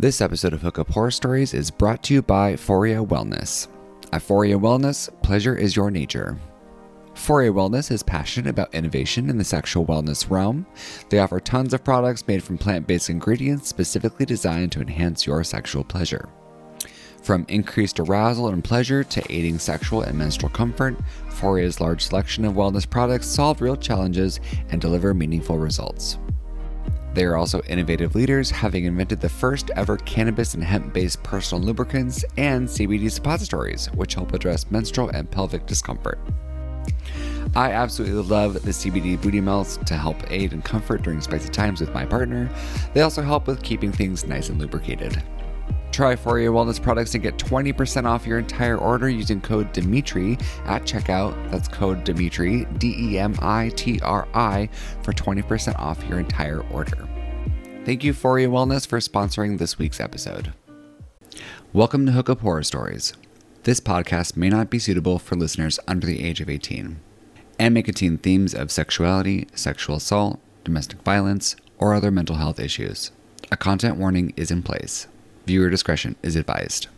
This episode of Hookup Horror Stories is brought to you by Foria Wellness. At Foria Wellness, pleasure is your nature. Foria Wellness is passionate about innovation in the sexual wellness realm. They offer tons of products made from plant based ingredients specifically designed to enhance your sexual pleasure. From increased arousal and pleasure to aiding sexual and menstrual comfort, Foria's large selection of wellness products solve real challenges and deliver meaningful results. They are also innovative leaders, having invented the first ever cannabis and hemp based personal lubricants and CBD suppositories, which help address menstrual and pelvic discomfort. I absolutely love the CBD booty melts to help aid in comfort during spicy times with my partner. They also help with keeping things nice and lubricated. Try Foria Wellness products and get 20% off your entire order using code Demitri at checkout. That's code Demitri, D E M I T R I, for 20% off your entire order. Thank you, Foria Wellness, for sponsoring this week's episode. Welcome to Hookup Horror Stories. This podcast may not be suitable for listeners under the age of 18 and may contain themes of sexuality, sexual assault, domestic violence, or other mental health issues. A content warning is in place. Viewer discretion is advised.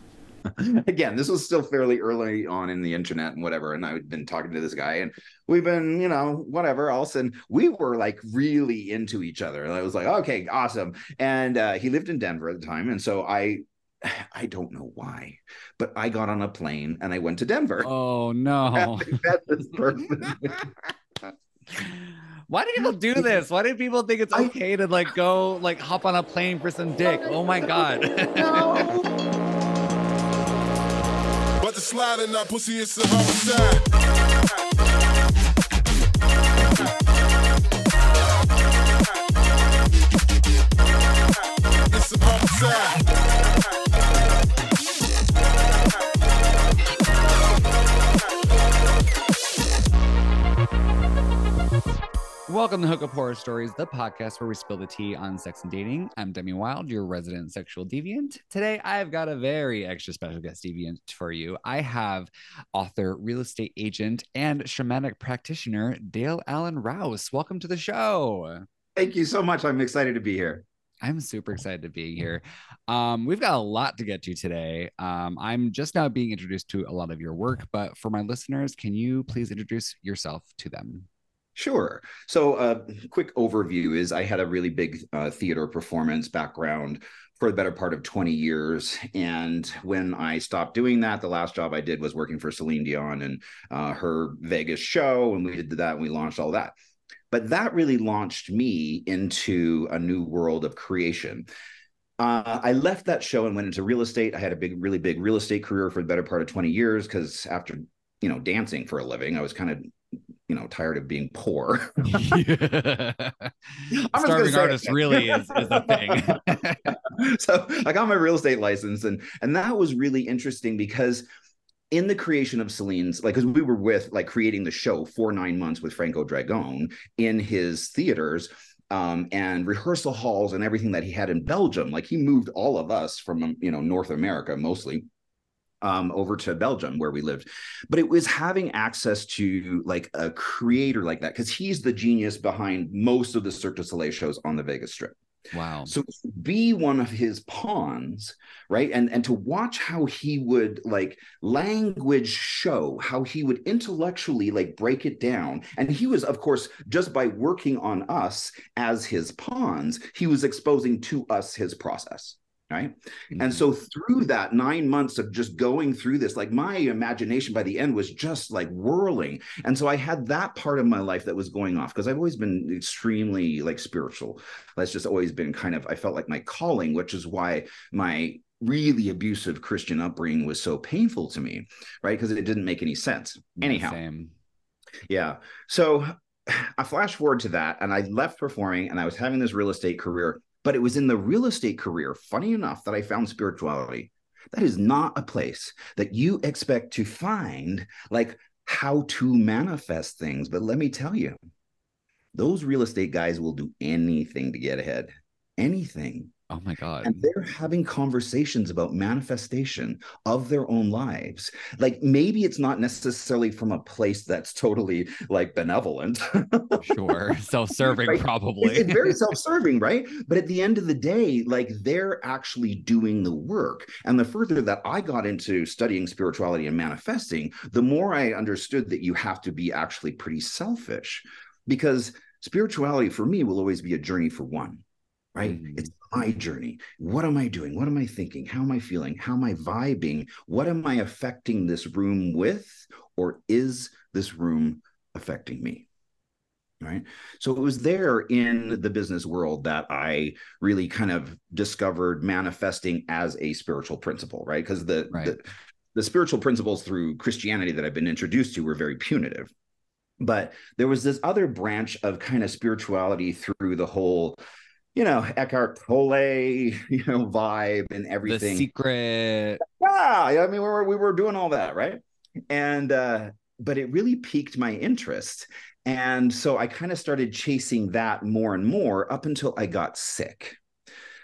Again, this was still fairly early on in the internet and whatever. And I've been talking to this guy and we've been, you know, whatever. All of a sudden, we were like really into each other. And I was like, okay, awesome. And uh, he lived in Denver at the time. And so I, I don't know why, but I got on a plane and I went to Denver. Oh, no. this person. Why do people do this? Why do people think it's okay to like go like hop on a plane for some dick? Oh my god. but the sliding that pussy is a homicide. It's a homicide. Welcome to Hookup Horror Stories, the podcast where we spill the tea on sex and dating. I'm Demitri Wylde, your resident sexual deviant. Today, I've got a very extra special guest deviant for you. I have author, real estate agent, and shamanic practitioner Dale Allen Rowse. Welcome to the show. Thank you so much. I'm excited to be here. I'm super excited to be here. Um, we've got a lot to get to today. Um, I'm just now being introduced to a lot of your work, but for my listeners, can you please introduce yourself to them? Sure. So, a uh, quick overview is I had a really big uh, theater performance background for the better part of 20 years. And when I stopped doing that, the last job I did was working for Celine Dion and uh, her Vegas show. And we did that and we launched all that. But that really launched me into a new world of creation. Uh, I left that show and went into real estate. I had a big, really big real estate career for the better part of 20 years because after you know dancing for a living, I was kind of you know tired of being poor. Starving artist really is, is a thing. so I got my real estate license, and and that was really interesting because in the creation of Celine's, like, because we were with like creating the show for nine months with Franco Dragone in his theaters. Um, and rehearsal halls and everything that he had in Belgium. Like he moved all of us from you know North America mostly um, over to Belgium where we lived. But it was having access to like a creator like that because he's the genius behind most of the Cirque du Soleil shows on the Vegas Strip. Wow. So be one of his pawns, right? And and to watch how he would like language show, how he would intellectually like break it down. And he was, of course, just by working on us as his pawns, he was exposing to us his process right? Mm-hmm. and so through that nine months of just going through this like my imagination by the end was just like whirling. And so i had that part of my life that was going off because i've always been extremely like spiritual. That's just always been kind of i felt like my calling which is why my really abusive christian upbringing was so painful to me right? Because it didn't make any sense. Anyhow. Same. yeah. So I flash forward to that and I left performing and I was having this real estate career but it was in the real estate career, funny enough, that I found spirituality. That is not a place that you expect to find like how to manifest things. But let me tell you, those real estate guys will do anything to get ahead. Anything. Oh my God. And they're having conversations about manifestation of their own lives. Like maybe it's not necessarily from a place that's totally like benevolent. sure. Self serving, right? probably. It's, very self serving, right? But at the end of the day, like they're actually doing the work. And the further that I got into studying spirituality and manifesting, the more I understood that you have to be actually pretty selfish because spirituality for me will always be a journey for one right? Mm-hmm. It's my journey. What am I doing? What am I thinking? How am I feeling? How am I vibing? What am I affecting this room with? Or is this room affecting me? Right. So it was there in the business world that I really kind of discovered manifesting as a spiritual principle, right? Because the, right. the the spiritual principles through Christianity that I've been introduced to were very punitive. But there was this other branch of kind of spirituality through the whole you know, Eckhart Tolle, you know, vibe and everything. The secret. Yeah, I mean, we were we were doing all that, right? And uh, but it really piqued my interest. And so I kind of started chasing that more and more up until I got sick.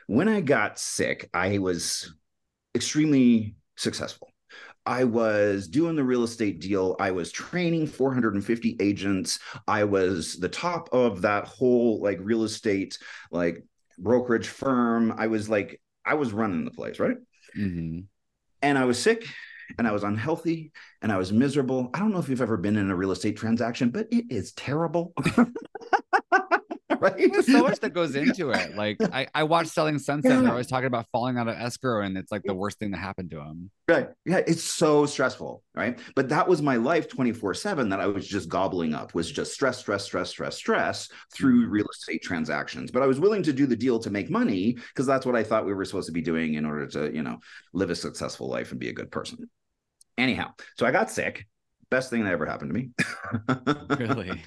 When I got sick, I was extremely successful. I was doing the real estate deal. I was training 450 agents. I was the top of that whole like real estate like brokerage firm. I was like I was running the place, right? Mm-hmm. And I was sick and I was unhealthy and I was miserable. I don't know if you've ever been in a real estate transaction, but it is terrible. right? There's so much that goes into it. Like I, I watched Selling Sunset. Yeah. They're always talking about falling out of escrow, and it's like the worst thing that happened to him. Right. Yeah. It's so stressful. Right. But that was my life 24 seven that I was just gobbling up was just stress, stress, stress, stress, stress through mm-hmm. real estate transactions. But I was willing to do the deal to make money because that's what I thought we were supposed to be doing in order to, you know, live a successful life and be a good person. Anyhow, so I got sick best thing that ever happened to me. really?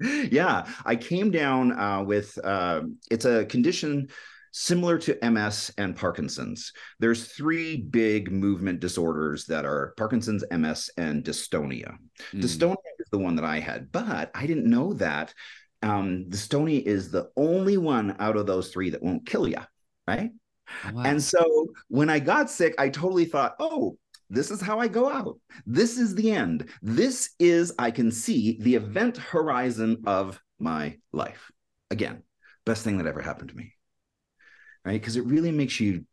yeah. I came down uh, with uh, it's a condition similar to MS and Parkinson's. There's three big movement disorders that are Parkinson's, MS, and dystonia. Mm. Dystonia is the one that I had, but I didn't know that um, dystonia is the only one out of those three that won't kill you, right? Wow. And so when I got sick, I totally thought, oh, this is how I go out. This is the end. This is, I can see the event horizon of my life. Again, best thing that ever happened to me. Right. Because it really makes you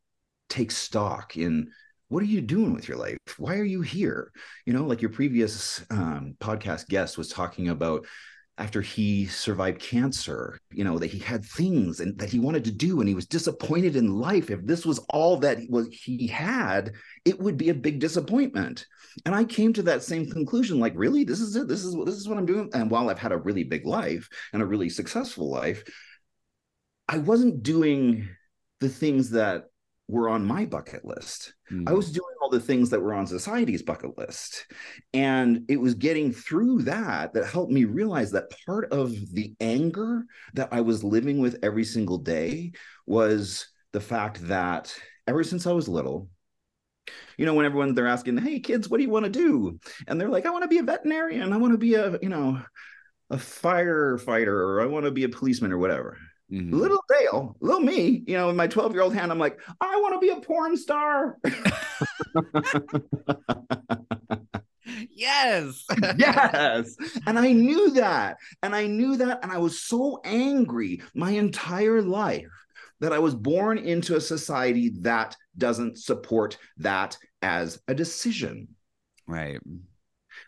take stock in what are you doing with your life? Why are you here? You know, like your previous um, podcast guest was talking about after he survived cancer, you know, that he had things and that he wanted to do and he was disappointed in life. If this was all that was he had, it would be a big disappointment. And I came to that same conclusion like, really, this is it. This is what this is what I'm doing. And while I've had a really big life and a really successful life, I wasn't doing the things that were on my bucket list. Mm. I was doing all the things that were on society's bucket list. And it was getting through that that helped me realize that part of the anger that I was living with every single day was the fact that ever since I was little, you know, when everyone they're asking, "Hey kids, what do you want to do?" and they're like, "I want to be a veterinarian. I want to be a, you know, a firefighter, or I want to be a policeman, or whatever." Mm-hmm. Little Dale, little me, you know, in my 12 year old hand, I'm like, I want to be a porn star. yes. yes. And I knew that. And I knew that. And I was so angry my entire life that I was born into a society that doesn't support that as a decision. Right.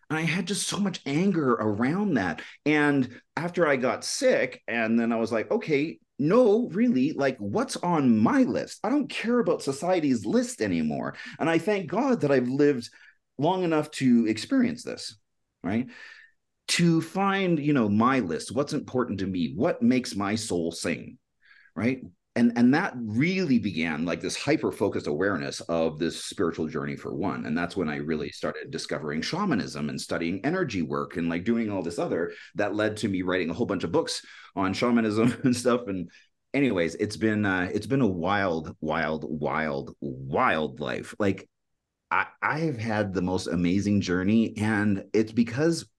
And I had just so much anger around that. And after I got sick, and then I was like, okay, no, really, like what's on my list? I don't care about society's list anymore. And I thank God that I've lived long enough to experience this, right? To find, you know, my list, what's important to me, what makes my soul sing, right? And and that really began like this hyper focused awareness of this spiritual journey for one and that's when i really started discovering shamanism and studying energy work and like doing all this other that led to me writing a whole bunch of books on shamanism and stuff and anyways it's been uh it's been a wild wild wild wild life. Like i i have had the most amazing journey and it's because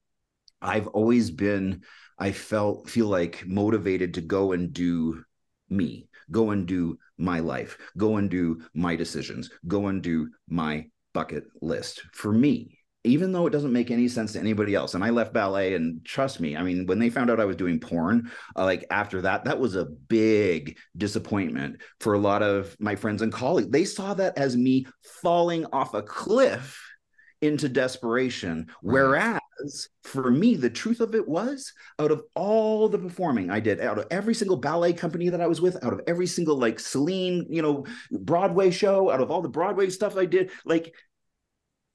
i've always been i felt feel like motivated to go and do me go and do my life, go and do my decisions, go and do my bucket list. For me, even though it doesn't make any sense to anybody else and i left ballet and trust me i mean when they found out i was doing porn uh, like after that that was a big disappointment for a lot of my friends and colleagues they saw that as me falling off a cliff into desperation right. Whereas for me the truth of it was out of all the performing i did out of every single ballet company that i was with out of every single like celine you know broadway show out of all the broadway stuff i did like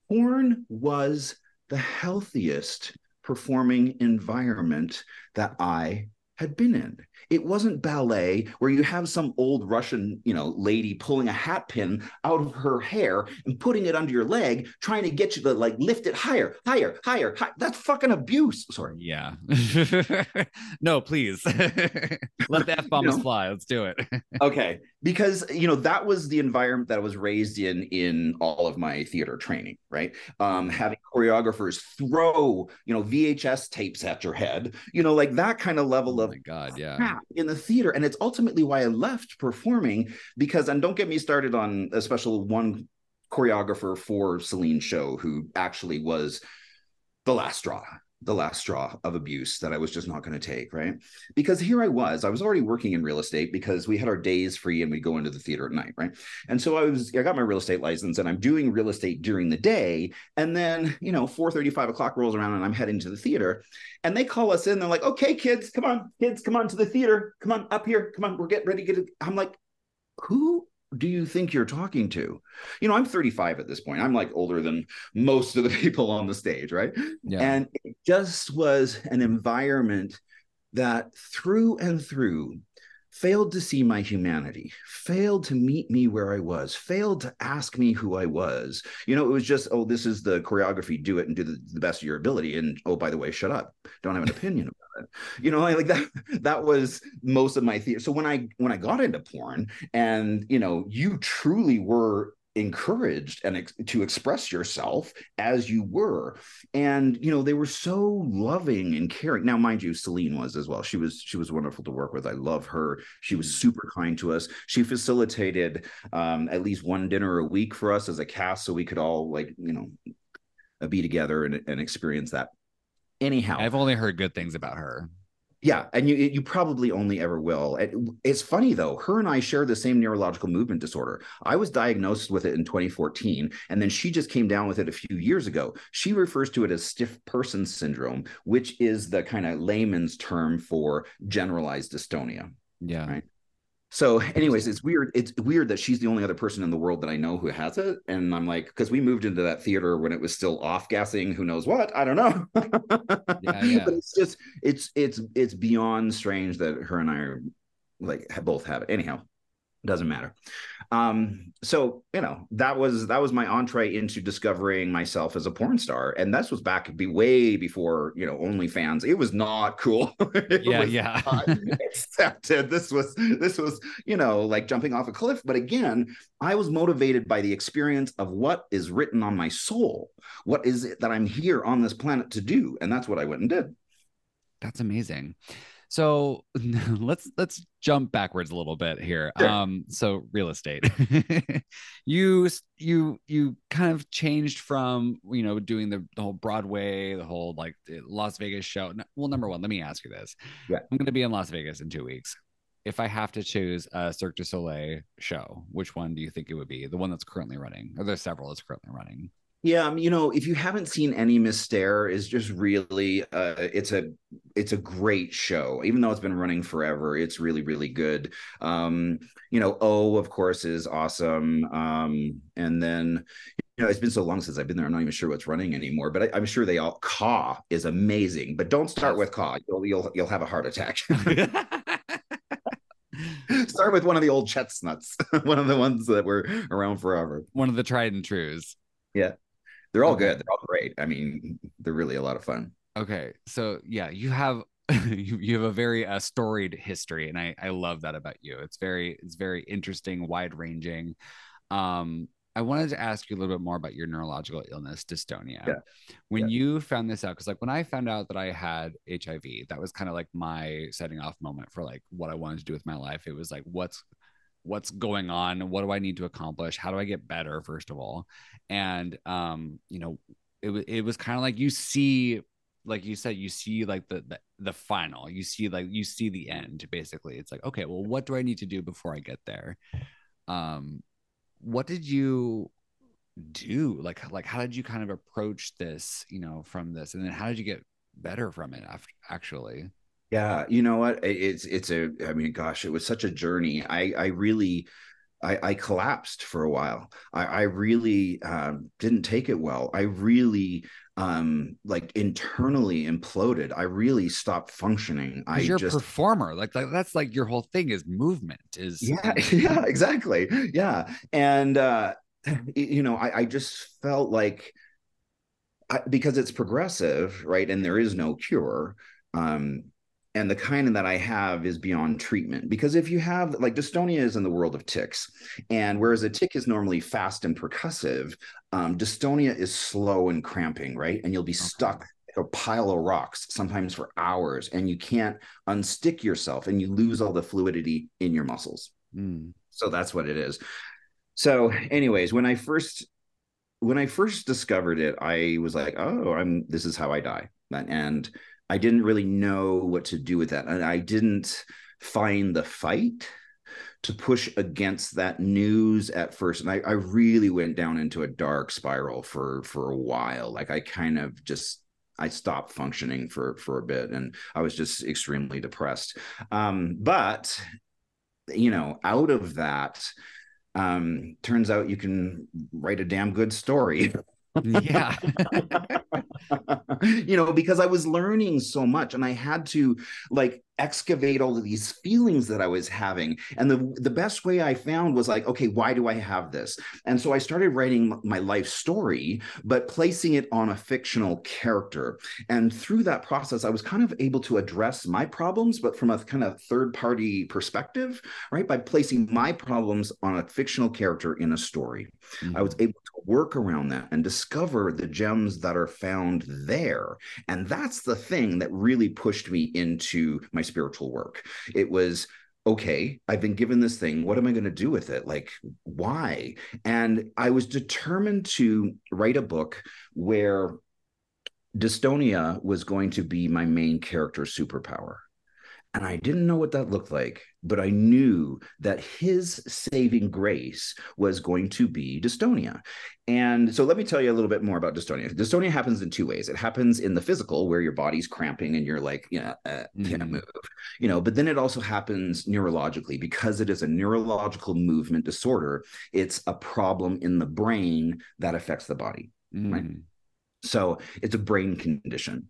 porn was the healthiest performing environment that I had been in. It wasn't ballet where you have some old Russian, you know, lady pulling a hat pin out of her hair and putting it under your leg, trying to get you to like lift it higher, higher, higher. higher. That's fucking abuse. Sorry. Yeah. no, please. Let that bomb you know? fly. Let's do it. okay. Because you know, that was the environment that I was raised in in all of my theater training, right? Um, having choreographers throw, you know, VHS tapes at your head, you know, like that kind of level oh of God, yeah. In the theater. And it's ultimately why I left performing because, and don't get me started on a special one choreographer for Celine show who actually was the last straw the last straw of abuse that I was just not going to take, right? Because here I was, I was already working in real estate because we had our days free and we would go into the theater at night, right? And so I was, I got my real estate license and I'm doing real estate during the day. And then, you know, 4 35 o'clock rolls around and I'm heading to the theater. And they call us in. They're like, okay, kids, come on, kids, come on to the theater. Come on up here. Come on, we're getting ready to get it. I'm like, who do you think you're talking to? You know, I'm 35 at this point. I'm like older than most of the people on the stage, right? Yeah. And it just was an environment that through and through failed to see my humanity, failed to meet me where I was, failed to ask me who I was. You know, it was just, oh, this is the choreography, do it and do the, the best of your ability. And oh, by the way, shut up. Don't have an opinion about it. You know, like that, that was most of my theater. So when I when I got into porn and you know, you truly were encouraged and ex- to express yourself as you were. And you know they were so loving and caring. Now mind you celine was as well. She was she was wonderful to work with. I love her. She was mm. super kind to us. She facilitated um, at least one dinner a week for us as a cast so we could all like you know be together and, and experience that. Anyhow. I've only heard good things about her yeah, and you you probably only ever will. It's funny though. Her and I share the same neurological movement disorder. I was diagnosed with it in 2014, and then she just came down with it a few years ago. She refers to it as stiff person syndrome, which is the kind of layman's term for generalized dystonia. Yeah. Right. So, anyways, it's weird. It's weird that she's the only other person in the world that I know who has it. And I'm like, because we moved into that theater when it was still off gassing, who knows what? I don't know. yeah, yeah. But it's just, it's, it's, it's beyond strange that her and I are like both have it. Anyhow, doesn't matter. Um so you know that was that was my entree into discovering myself as a porn star. And this was back be way before you know onlyfans. It was not cool. Yeah yeah. accepted. This was this was you know like jumping off a cliff. But again i was motivated by the experience of what is written on my soul. What is it that i'm here on this planet to do? And that's what i went and did. That's amazing so let's let's jump backwards a little bit here. Sure. Um, so real estate, you you you kind of changed from you know doing the, the whole Broadway, the whole like Las Vegas show. Well, number one, let me ask you this: yeah. I'm going to be in Las Vegas in two weeks. If I have to choose a Cirque du Soleil show, which one do you think it would be? The one that's currently running, or there's several that's currently running. Yeah, um, you know, if you haven't seen any Mystère, is just really uh, it's a it's a great show. Even though it's been running forever, it's really really good. Um, you know, O of course is awesome. Um, and then you know, it's been so long since I've been there. I'm not even sure what's running anymore. But I, am sure they all. Ka is amazing, but don't start with Ka. You'll you'll you'll have a heart attack. start with one of the old chestnuts, one of the ones that were around forever. One of the tried and trues. Yeah they're all good. They're all great. I mean, they're really a lot of fun. Okay, so yeah, you have you, you have a very uh, storied history, and I I love that about you. It's very it's very interesting, wide ranging. Um, I wanted to ask you a little bit more about your neurological illness, dystonia. Yeah. When yeah. you found this out, because like when I found out that I had HIV, that was kind of like my setting off moment for like what I wanted to do with my life. It was like, what's what's going on? What do i need to accomplish? How do i get better first of all? And um you know it, it was kind of like you see like you said you see like the, the the final. You see like you see the end basically. It's like okay well what do i need to do before i get there? Um what did you do? Like like how did you kind of approach this you know from this? And then how did you get better from it after actually yeah you know what? It's it's a i mean gosh it was such a journey. I i really I, I collapsed for a while. I, I really um, didn't take it well. I really um like internally imploded. I really stopped functioning. I you're just a performer like, like that's like your whole thing is movement is yeah yeah exactly. Yeah and uh you know i i just felt like I, because it's progressive right and there is no cure um and the kind that I have is beyond treatment. Because if you have like dystonia is in the world of tics, and whereas a tick is normally fast and percussive, um, dystonia is slow and cramping, right? And you'll be okay. stuck a pile of rocks sometimes for hours, and you can't unstick yourself, and you lose all the fluidity in your muscles. Mm. So that's what it is. So, anyways, when I first when I first discovered it, I was like, "Oh, I'm this is how I die," and I didn't really know what to do with that. And I didn't find the fight to push against that news at first. And I, I really went down into a dark spiral for for a while. Like I kind of just I stopped functioning for for a bit and I was just extremely depressed. Um, but you know, out of that, um, turns out you can write a damn good story. yeah. you know, because I was learning so much and I had to like excavate all of these feelings that I was having. And the the best way I found was like, okay, why do I have this? And so I started writing my life story, but placing it on a fictional character. And through that process, I was kind of able to address my problems, but from a kind of third party perspective, right? By placing my problems on a fictional character in a story. Mm-hmm. I was able to work around that and discover the gems that are found there. And that's the thing that really pushed me into my spiritual work. It was okay, I've been given this thing. What am I going to do with it? Like, why? And I was determined to write a book where dystonia was going to be my main character superpower. And I didn't know what that looked like, but I knew that his saving grace was going to be dystonia. And so let me tell you a little bit more about dystonia. Dystonia happens in two ways. It happens in the physical, where your body's cramping and you're like, yeah, uh, mm-hmm. can't move, you know. But then it also happens neurologically because it is a neurological movement disorder. It's a problem in the brain that affects the body, mm. right? So it's a brain condition.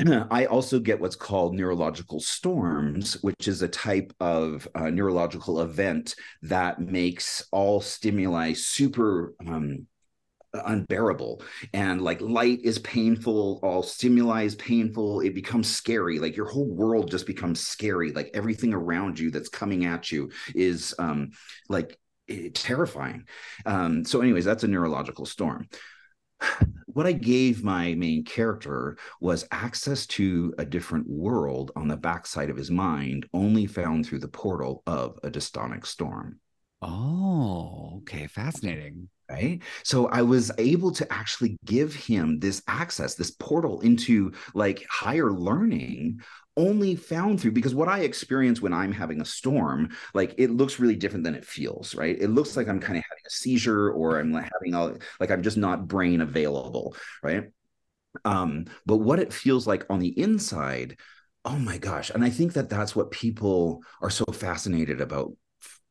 I also get what's called neurological storms, which is a type of uh, neurological event that makes all stimuli super um, unbearable. And like light is painful all stimuli is painful it becomes scary. Like your whole world just becomes scary. Like everything around you that's coming at you is um like eh, terrifying. Um so anyways that's a neurological storm what I gave my main character was access to a different world on the backside of his mind, only found through the portal of a dystonic storm. Oh, okay. Fascinating. Right. So I was able to actually give him this access, this portal into like higher learning only found through because what I experience when I'm having a storm, like it looks really different than it feels, right? It looks like I'm kind of having a seizure or I'm having a, like I'm just not brain available, right? Um, but what it feels like on the inside, oh my gosh. And I think that that's what people are so fascinated about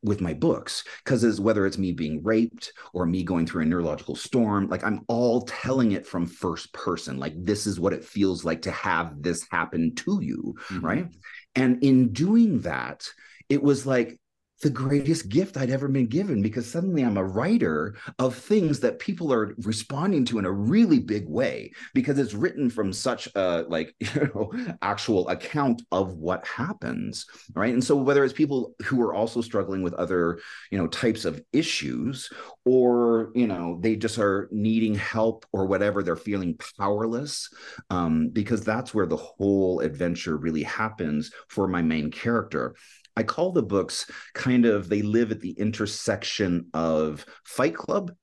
with my books because whether it's me being raped or me going through a neurological storm like i'm all telling it from first person like this is what it feels like to have this happen to you mm-hmm. right and in doing that it was like the greatest gift I'd ever been given because suddenly I'm a writer of things that people are responding to in a really big way because it's written from such a like you know actual account of what happens right? And so whether it's people who are also struggling with other you know types of issues or you know they just are needing help or whatever they're feeling powerless um, because that's where the whole adventure really happens for my main character I call the books kind of they live at the intersection of Fight Club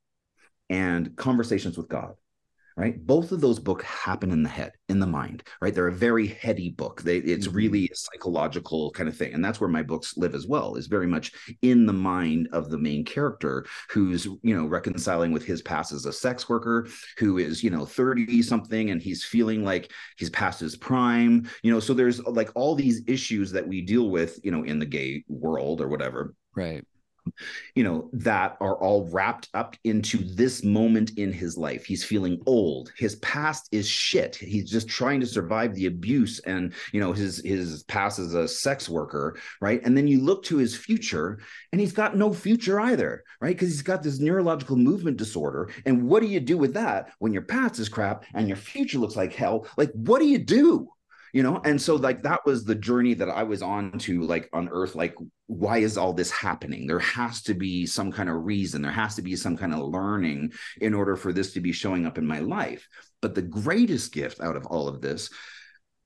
and Conversations with God right? Both of those books happen in the head in the mind right? They're a very heady book. They, it's mm-hmm. really a psychological kind of thing and that's where my books live as well is very much in the mind of the main character who's you know reconciling with his past as a sex worker who is you know 30 something and he's feeling like he's past his prime you know? So there's like all these issues that we deal with you know in the gay world or whatever. Right you know, that are all wrapped up into this moment in his life. He's feeling old. His past is shit. He's just trying to survive the abuse and, you know, his his past as a sex worker, right? And then you look to his future and he's got no future either, right? Because he's got this neurological movement disorder. And what do you do with that when your past is crap and your future looks like hell? Like, what do you do? You know? And so like that was the journey that i was on to like unearth like why is all this happening? There has to be some kind of reason. There has to be some kind of learning in order for this to be showing up in my life. But the greatest gift out of all of this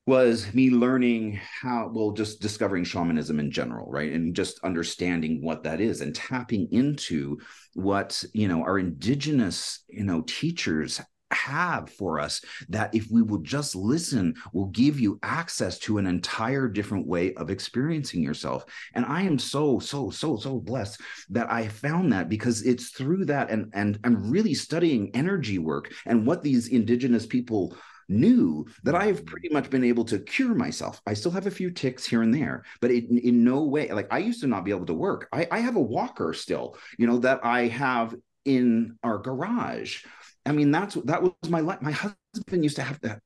was me learning how well just discovering shamanism in general right? And just understanding what that is and tapping into what you know our indigenous you know teachers have for us that if we will just listen will give you access to an entire different way of experiencing yourself and i am so so so so blessed that i found that because it's through that and and i'm really studying energy work and what these indigenous people knew that I have mm-hmm. pretty much been able to cure myself. I still have a few ticks here and there, but it, in no way, like I used to not be able to work. I, I have a walker still, you know, that I have in our garage I mean, that's that was my life. My husband used to have that.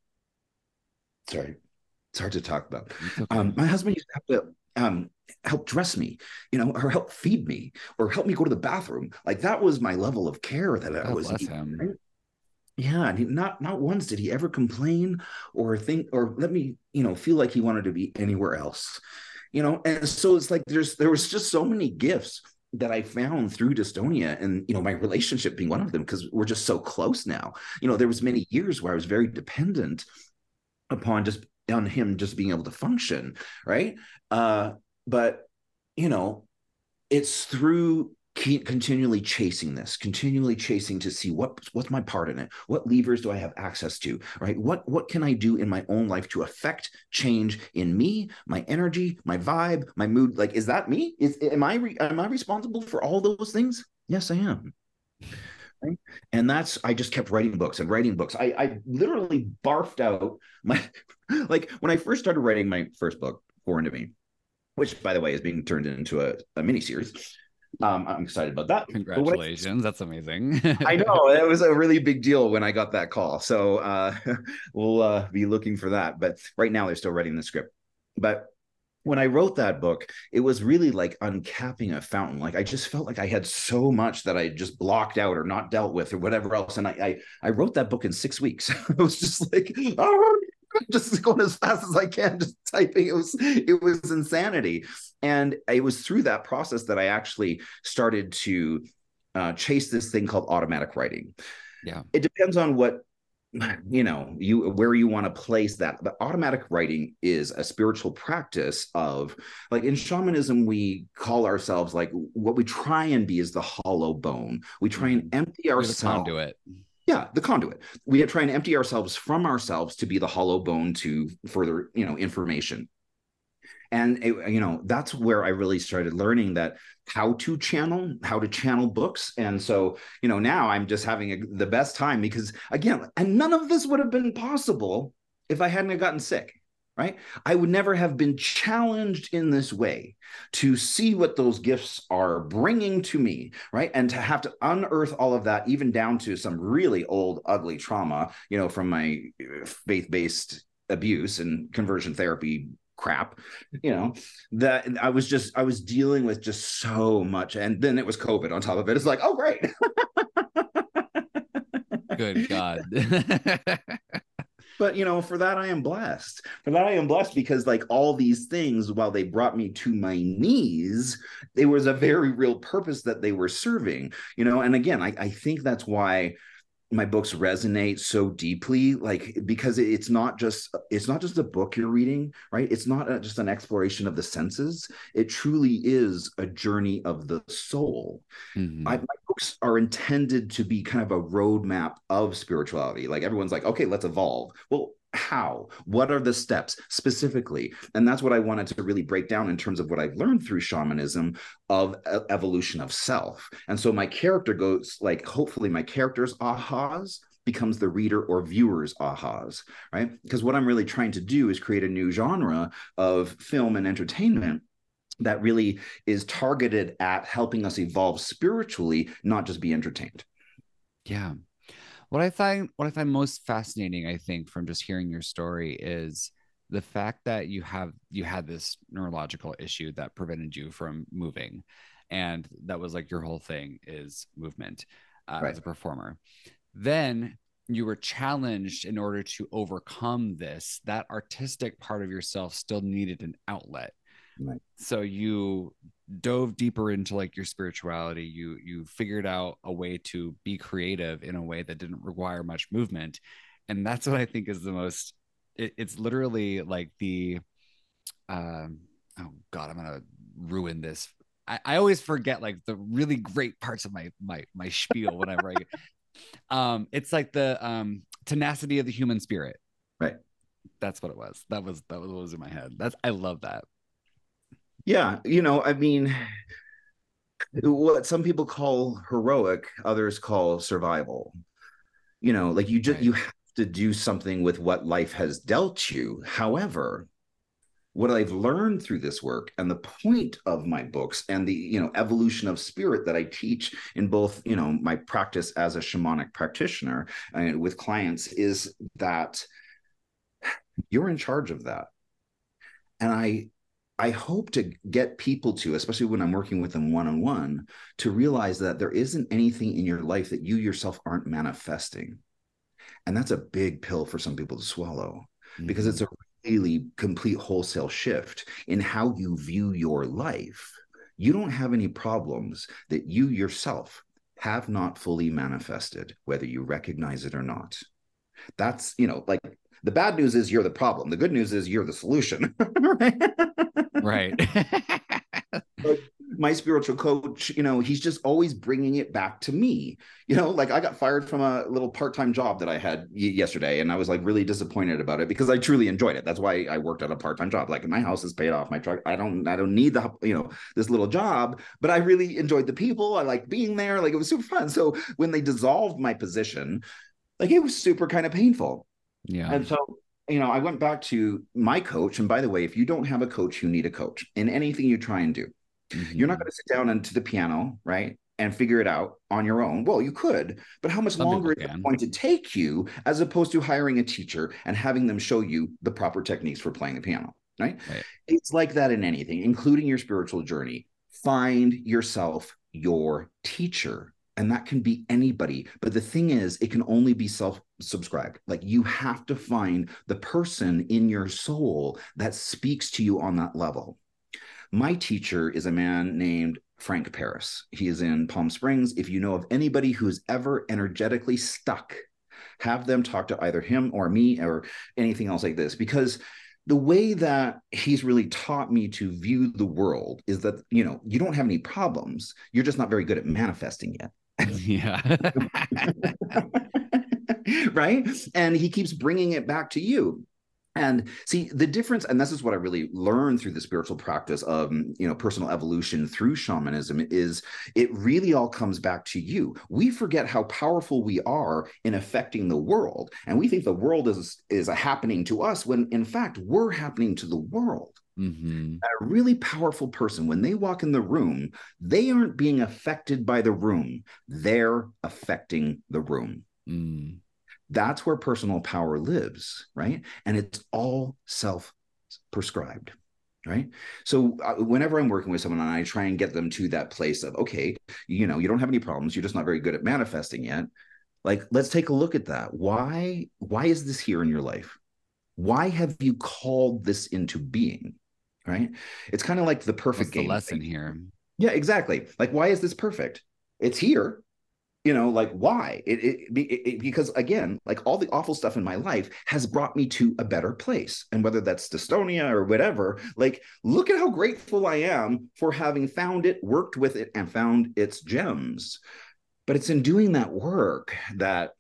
Sorry, it's hard to talk about. Okay. Um, my husband used to have to um, help dress me, you know, or help feed me, or help me go to the bathroom. Like that was my level of care that God I was. Bless Him. Right? Yeah, and he, not not once did he ever complain or think or let me, you know, feel like he wanted to be anywhere else. You know, and so it's like there's there was just so many gifts that I found through Dystonia and you know my relationship being one of them because we're just so close now. You know, there was many years where I was very dependent upon just on him just being able to function, right? Uh, but you know, it's through keep continually chasing this continually chasing to see what what's my part in it? What levers do i have access to right? What what can i do in my own life to affect change in me my energy my vibe my mood? Like is that me? Is am i re, am i responsible for all those things? Yes i am. And that's i just kept writing books and writing books. I i literally barfed out my like when i first started writing my first book foreign to me which by the way is being turned into a, a mini series um, I'm excited about that. Congratulations. That's amazing. I know it was a really big deal when I got that call. So uh, we'll uh, be looking for that. But right now they're still writing the script. But when I wrote that book, it was really like uncapping a fountain. Like I just felt like I had so much that I just blocked out or not dealt with or whatever else. And I I, I wrote that book in six weeks. I was just like, oh, just going as fast as I can, just typing. It was it was insanity, and it was through that process that I actually started to uh, chase this thing called automatic writing. Yeah, it depends on what you know you where you want to place that but automatic writing is a spiritual practice of like in shamanism we call ourselves like what we try and be is the hollow bone we try and mm-hmm. empty ourselves it yeah the conduit. We trying to empty ourselves from ourselves to be the hollow bone to further you know information. And it, you know that's where i really started learning that how to channel how to channel books. And so you know now i'm just having a, the best time because again and none of this would have been possible if i hadn't gotten sick right? I would never have been challenged in this way to see what those gifts are bringing to me, right? And to have to unearth all of that, even down to some really old, ugly trauma, you know, from my uh, faith based abuse and conversion therapy crap you know that i was just i was dealing with just so much and then it was covid on top of it it's like oh great good god but you know for that i am blessed. For that i am blessed because like all these things while they brought me to my knees there was a very real purpose that they were serving you know? And again i, I think that's why my books resonate so deeply like because it's not just it's not just a book you're reading right? It's not a, just an exploration of the senses. It truly is a journey of the soul. Mm-hmm. I, my books are intended to be kind of a roadmap of spirituality. Like everyone's like okay let's evolve. Well how what are the steps specifically? And that's what i wanted to really break down in terms of what i've learned through shamanism of evolution of self. And so my character goes like hopefully my character's ahas becomes the reader or viewer's ahas right? Because what i'm really trying to do is create a new genre of film and entertainment that really is targeted at helping us evolve spiritually not just be entertained. Yeah what I find what I find most fascinating, I think, from just hearing your story is the fact that you have you had this neurological issue that prevented you from moving, and that was like your whole thing is movement uh, right. as a performer. Then you were challenged in order to overcome this. That artistic part of yourself still needed an outlet. Right. So you dove deeper into like your spirituality you you figured out a way to be creative in a way that didn't require much movement. And that's what i think is the most it, it's literally like the um oh god i'm gonna ruin this. I, I always forget like the really great parts of my my my spiel whenever i um it's like the um tenacity of the human spirit. Right. That's what it was. That was that was what was in my head. That's i love that yeah, you know, I mean, what some people call heroic, others call survival. You know, like you just right. you have to do something with what life has dealt you. However, what I've learned through this work and the point of my books and the you know evolution of spirit that I teach in both you know my practice as a shamanic practitioner and with clients is that you're in charge of that. And I I hope to get people to, especially when I'm working with them one on one, to realize that there isn't anything in your life that you yourself aren't manifesting. And that's a big pill for some people to swallow mm-hmm. because it's a really complete wholesale shift in how you view your life. You don't have any problems that you yourself have not fully manifested, whether you recognize it or not. That's, you know, like the bad news is you're the problem. The good news is you're the solution. right. Right. my spiritual coach, you know, he's just always bringing it back to me. You know, like I got fired from a little part-time job that I had yesterday and I was like really disappointed about it because I truly enjoyed it. That's why I worked at a part-time job. Like my house is paid off, my truck, I don't I don't need the, you know, this little job, but I really enjoyed the people. I like being there, like it was super fun. So when they dissolved my position, like it was super kind of painful. Yeah. And so, you know, I went back to my coach. And by the way, if you don't have a coach, you need a coach in anything you try and do. Mm-hmm. You're not going to sit down into the piano, right? And figure it out on your own. Well, you could, but how much Some longer is it going to take you as opposed to hiring a teacher and having them show you the proper techniques for playing the piano? Right? right. It's like that in anything, including your spiritual journey. Find yourself your teacher and that can be anybody but the thing is it can only be self subscribed like you have to find the person in your soul that speaks to you on that level. My teacher is a man named frank paris. He is in palm springs. If you know of anybody who's ever energetically stuck have them talk to either him or me or anything else like this because the way that he's really taught me to view the world is that you know you don't have any problems. You're just not very good at manifesting yet yeah. right. And he keeps bringing it back to you. And see the difference, and this is what I really learned through the spiritual practice of you know personal evolution through shamanism is it really all comes back to you. We forget how powerful we are in affecting the world, and we think the world is is a happening to us when in fact we're happening to the world. Mm-hmm. A really powerful person, when they walk in the room, they aren't being affected by the room, they're affecting the room. Mm. That's where personal power lives, right? And it's all self prescribed right so uh, whenever i'm working with someone and i try and get them to that place of okay you know you don't have any problems you're just not very good at manifesting yet like let's take a look at that why why is this here in your life why have you called this into being right? It's kind of like the perfect What's game. The lesson thing. here. Yeah, exactly. Like, why is this perfect? It's here. you know like why it, it, it, because again like all the awful stuff in my life has brought me to a better place and whether that's dystonia or whatever like look at how grateful i am for having found it worked with it and found its gems but it's in doing that work that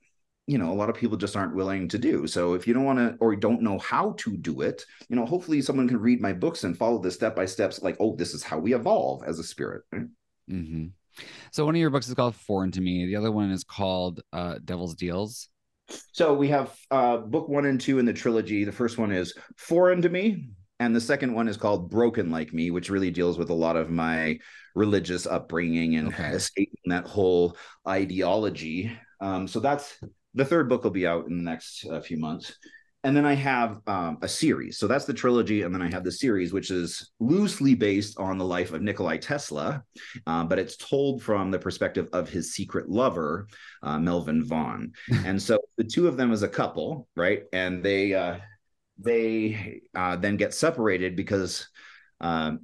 you know a lot of people just aren't willing to do so if you don't want to or don't know how to do it you know hopefully someone can read my books and follow the step by steps like oh this is how we evolve as a spirit mm-hmm. So one of your books is called Foreign to Me. The other one is called uh, Devil's Deals. So we have uh, book one and two in the trilogy. The first one is Foreign to Me, and the second one is called Broken Like Me, which really deals with a lot of my religious upbringing and okay. escaping that whole ideology. Um, so that's the third book will be out in the next uh, few months and then I have um, a series. So that's the trilogy, and then I have the series, which is loosely based on the life of Nikolai Tesla, uh, but it's told from the perspective of his secret lover, uh, Melvin Vaughn. and so the two of them as a couple, right? And they uh, they uh, then get separated because um,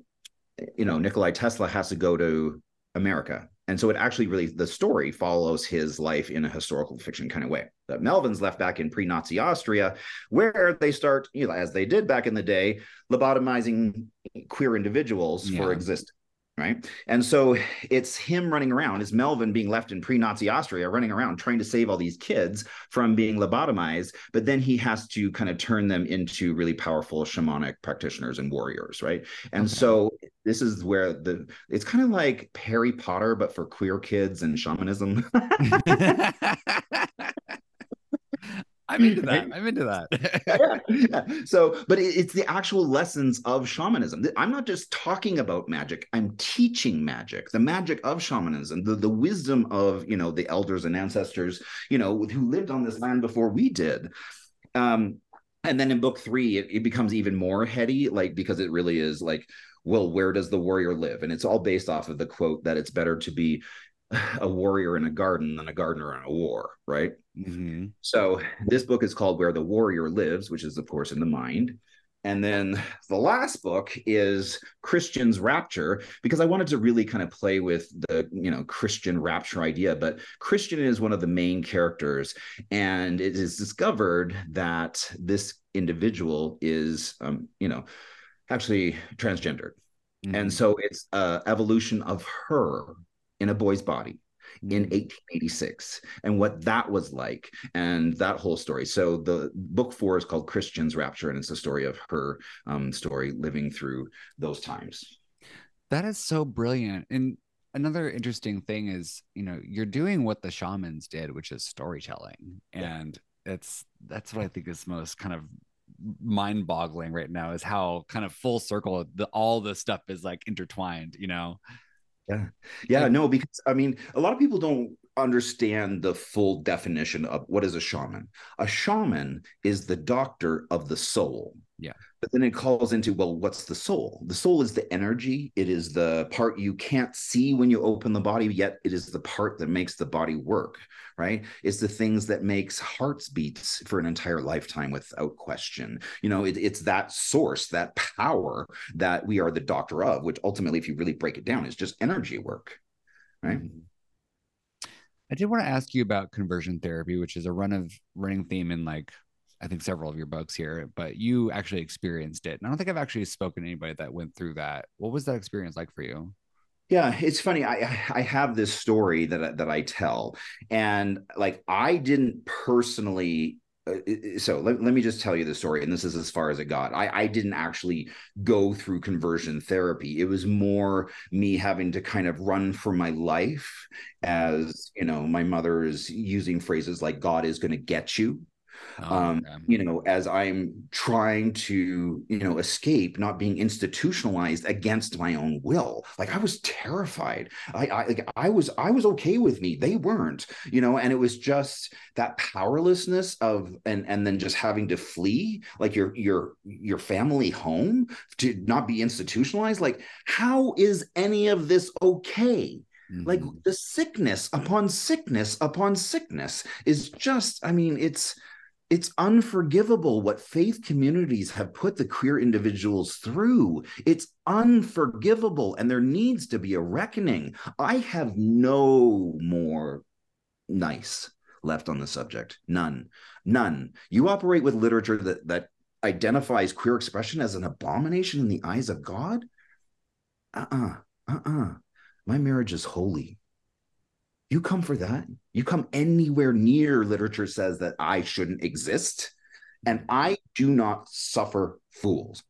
you know Nikolai Tesla has to go to America and so it actually really the story follows his life in a historical fiction kind of way. That Melvin's left back in pre-Nazi Austria, where they start, you know, as they did back in the day, lobotomizing queer individuals yeah. for existence right? And so it's him running around, it's Melvin being left in pre-Nazi Austria, running around trying to save all these kids from being lobotomized, but then he has to kind of turn them into really powerful shamanic practitioners and warriors, right? And okay. so this is where the it's kind of like Harry Potter, but for queer kids and shamanism. I'm into that. I'm into that. yeah, yeah. So, but it, it's the actual lessons of shamanism. I'm not just talking about magic. I'm teaching magic, the magic of shamanism, the, the wisdom of, you know, the elders and ancestors, you know, who lived on this land before we did. Um, and then in book three, it, it becomes even more heady, like, because it really is like, well, where does the warrior live? And it's all based off of the quote that it's better to be a warrior in a garden than a gardener in a war, right? Mm-hmm. So this book is called Where the Warrior Lives, which is, of course, in the mind. And then the last book is Christian's Rapture, because I wanted to really kind of play with the, you know, Christian rapture idea. But Christian is one of the main characters, and it is discovered that this individual is, um, you know, actually transgendered. Mm-hmm. And so it's uh, evolution of her in a boy's body in 1886 mm. and what that was like and that whole story. So the book four is called christian's rapture and it's the story of her um, story living through those times. That is so brilliant. And another interesting thing is you know you're doing what the shamans did which is storytelling. And yeah. it's that's what i think is most kind of mind boggling right now is how kind of full circle the all this stuff is like intertwined you know yeah. Yeah. No, because I mean, a lot of people don't understand the full definition of what is a shaman. A shaman is the doctor of the soul. Yeah. But then it calls into, well, what's the soul? The soul is the energy. It is the part you can't see when you open the body, yet it is the part that makes the body work, right? It's the things that makes hearts beats for an entire lifetime without question. You know, it, it's that source, that power that we are the doctor of, which ultimately, if you really break it down, is just energy work, right? Mm-hmm. I did want to ask you about conversion therapy, which is a run of running theme in like I think several of your books here, but you actually experienced it. And I don't think I've actually spoken to anybody that went through that. What was that experience like for you? Yeah, it's funny. I I have this story that that I tell, and like I didn't personally. Uh, so let, let me just tell you the story, and this is as far as it got. I I didn't actually go through conversion therapy. It was more me having to kind of run for my life, as you know, my mother is using phrases like "God is going to get you." Oh, um, you know, as I'm trying to, you know, escape not being institutionalized against my own will. Like I was terrified. I, I, like, I was, I was okay with me. They weren't, you know, and it was just that powerlessness of, and and then just having to flee, like your your your family home to not be institutionalized. Like, how is any of this okay? like mm-hmm. the sickness upon sickness upon sickness is just i mean it's it's unforgivable what faith communities have put the queer individuals through. It's unforgivable, and there needs to be a reckoning. I have no more nice left on the subject. None. None. You operate with literature that that identifies queer expression as an abomination in the eyes of God? Uh-uh. Uh-uh. My marriage is holy. You come for that. You come anywhere near literature says that I shouldn't exist. And I do not suffer fools.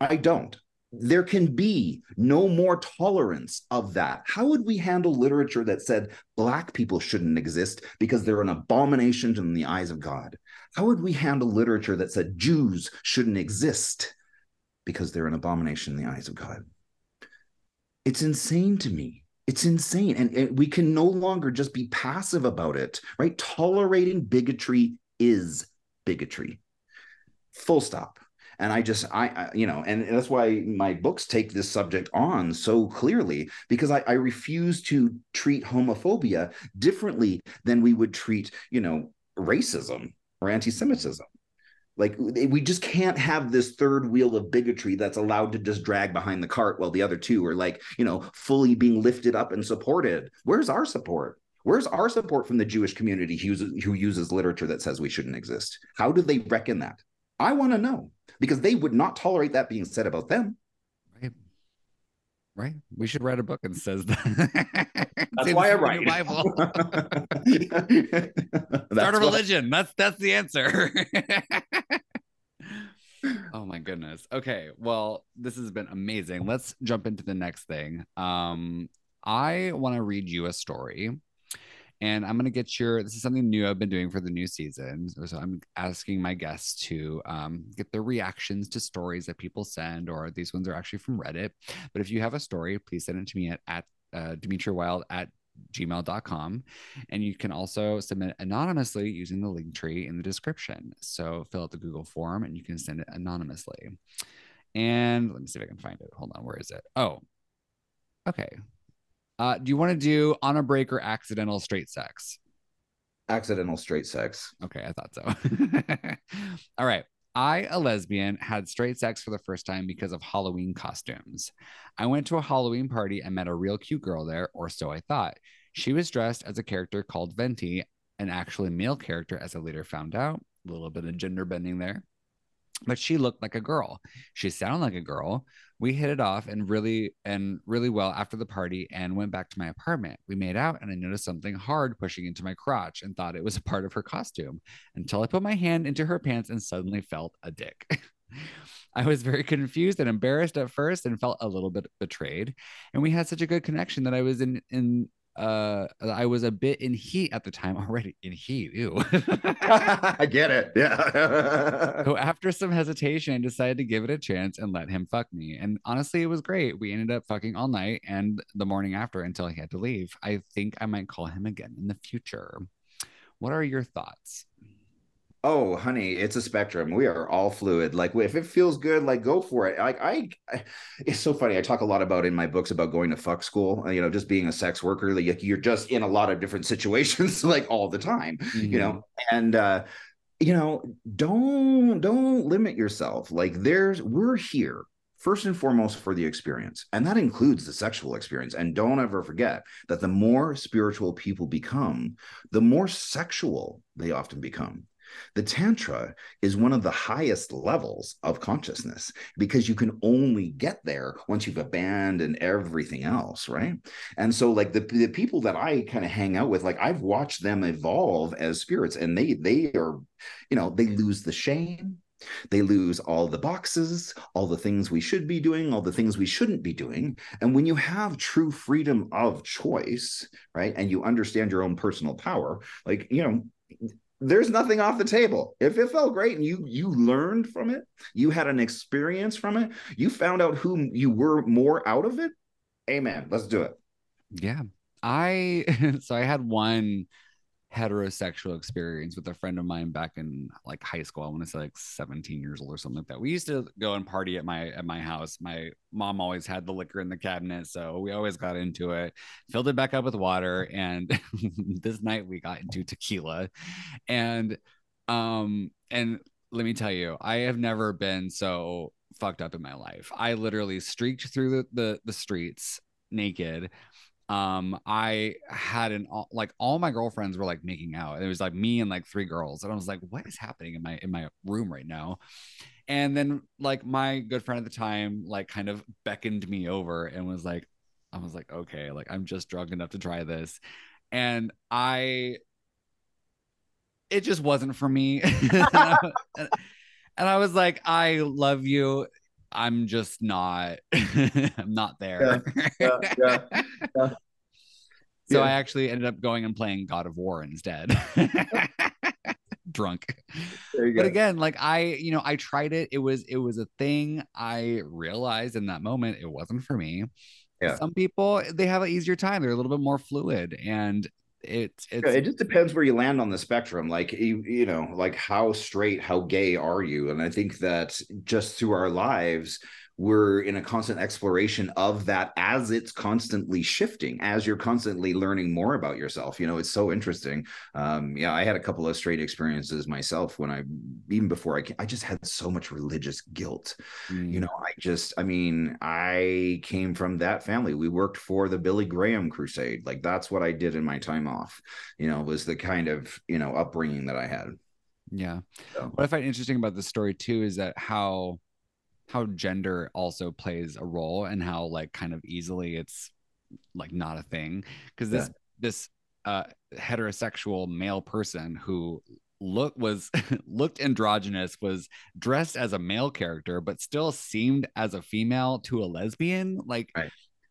I don't there can be no more tolerance of that. How would we handle literature that said Black people shouldn't exist because they're an abomination in the eyes of God? How would we handle literature that said Jews shouldn't exist because they're an abomination in the eyes of God? It's insane to me. It's insane. And, and we can no longer just be passive about it, right? Tolerating bigotry is bigotry. Full stop and i just I, I, you know and that's why my books take this subject on so clearly because I, I refuse to treat homophobia differently than we would treat you know racism or anti-semitism like we just can't have this third wheel of bigotry that's allowed to just drag behind the cart while the other two are like you know fully being lifted up and supported where's our support Where's our support from the Jewish community who uses, who uses literature that says we shouldn't exist? How do they reckon that? I want to know because they would not tolerate that being said about them. Right. We should write a book and says that. That's why I write. Bible. Start a religion. That's that's the answer. oh my goodness. Okay. Well, this has been amazing. Let's jump into the next thing. Um, I want to read you a story and I'm going to get your, this is something new I've been doing for the new season. So I'm asking my guests to um, get their reactions to stories that people send, or these ones are actually from Reddit. But if you have a story, please send it to me at, at uh, Demitri Wylde at gmail.com. And you can also submit anonymously using the link tree in the description. So fill out the Google form and you can send it anonymously. And let me see if I can find it. Hold on. Where is it? Oh, okay. Uh, do you want to do on a break or accidental straight sex? Accidental straight sex. Okay, I thought so. All right. I, a lesbian, had straight sex for the first time because of Halloween costumes. I went to a Halloween party and met a real cute girl there, or so I thought. She was dressed as a character called Venti, an actually male character, as I later found out. A little bit of gender bending there but she looked like a girl. She sounded like a girl. We hit it off and really and really well after the party and went back to my apartment. We made out and I noticed something hard pushing into my crotch and thought it was a part of her costume until I put my hand into her pants and suddenly felt a dick. I was very confused and embarrassed at first and felt a little bit betrayed. And we had such a good connection that I was in in uh I was a bit in heat at the time already in heat. Ew. I get it. Yeah. so after some hesitation, I decided to give it a chance and let him fuck me. And honestly, it was great. We ended up fucking all night and the morning after until he had to leave. I think I might call him again in the future. What are your thoughts? Oh honey it's a spectrum. We are all fluid. Like if it feels good like go for it. Like I, I, it's so funny. I talk a lot about in my books about going to fuck school you know just being a sex worker. Like you're just in a lot of different situations like all the time mm-hmm. you know? And uh you know don't don't limit yourself. Like there's we're here first and foremost for the experience and that includes the sexual experience. And don't ever forget that the more spiritual people become the more sexual they often become the Tantra is one of the highest levels of consciousness because you can only get there once you've abandoned everything else, right? And so, like the, the people that I kind of hang out with, like I've watched them evolve as spirits, and they they are, you know, they lose the shame, they lose all the boxes, all the things we should be doing, all the things we shouldn't be doing. And when you have true freedom of choice, right, and you understand your own personal power, like, you know, there's nothing off the table. If it felt great and you you learned from it, you had an experience from it, you found out who you were more out of it. Amen. Let's do it. Yeah. I so I had one heterosexual experience with a friend of mine back in like high school. I want to say like 17 years old or something like that. We used to go and party at my at my house. My mom always had the liquor in the cabinet, so we always got into it, filled it back up with water, and this night we got into tequila. And um and let me tell you, I have never been so fucked up in my life. I literally streaked through the the, the streets naked um i had an like all my girlfriends were like making out And it was like me and like three girls and i was like what is happening in my in my room right now? And then like my good friend at the time like kind of beckoned me over and was like i was like okay like i'm just drunk enough to try this. And i it just wasn't for me. And, I, and i was like i love you I'm just not I'm not there. Yeah, yeah, yeah, so I actually ended up going and playing God of War instead. Drunk. But go. again, like I, you know, I tried it. It was it was a thing. I realized in that moment it wasn't for me. Yeah. Some people they have an easier time. They're a little bit more fluid and it's, it's it just depends where you land on the spectrum like you, you know like how straight how gay are you? And i think that just through our lives we're in a constant exploration of that as it's constantly shifting as you're constantly learning more about yourself. You know it's so interesting. Um yeah i had a couple of straight experiences myself when i even before i i just had so much religious guilt. Mm. you know i just i mean i came from that family. We worked for the billy graham crusade. Like that's what i did in my time off you know was the kind of you know upbringing that i had. Yeah. So. what i find interesting about this story too is that how how gender also plays a role and how like kind of easily it's like not a thing because this yeah. this uh heterosexual male person who look was looked androgynous was dressed as a male character but still seemed as a female to a lesbian like right.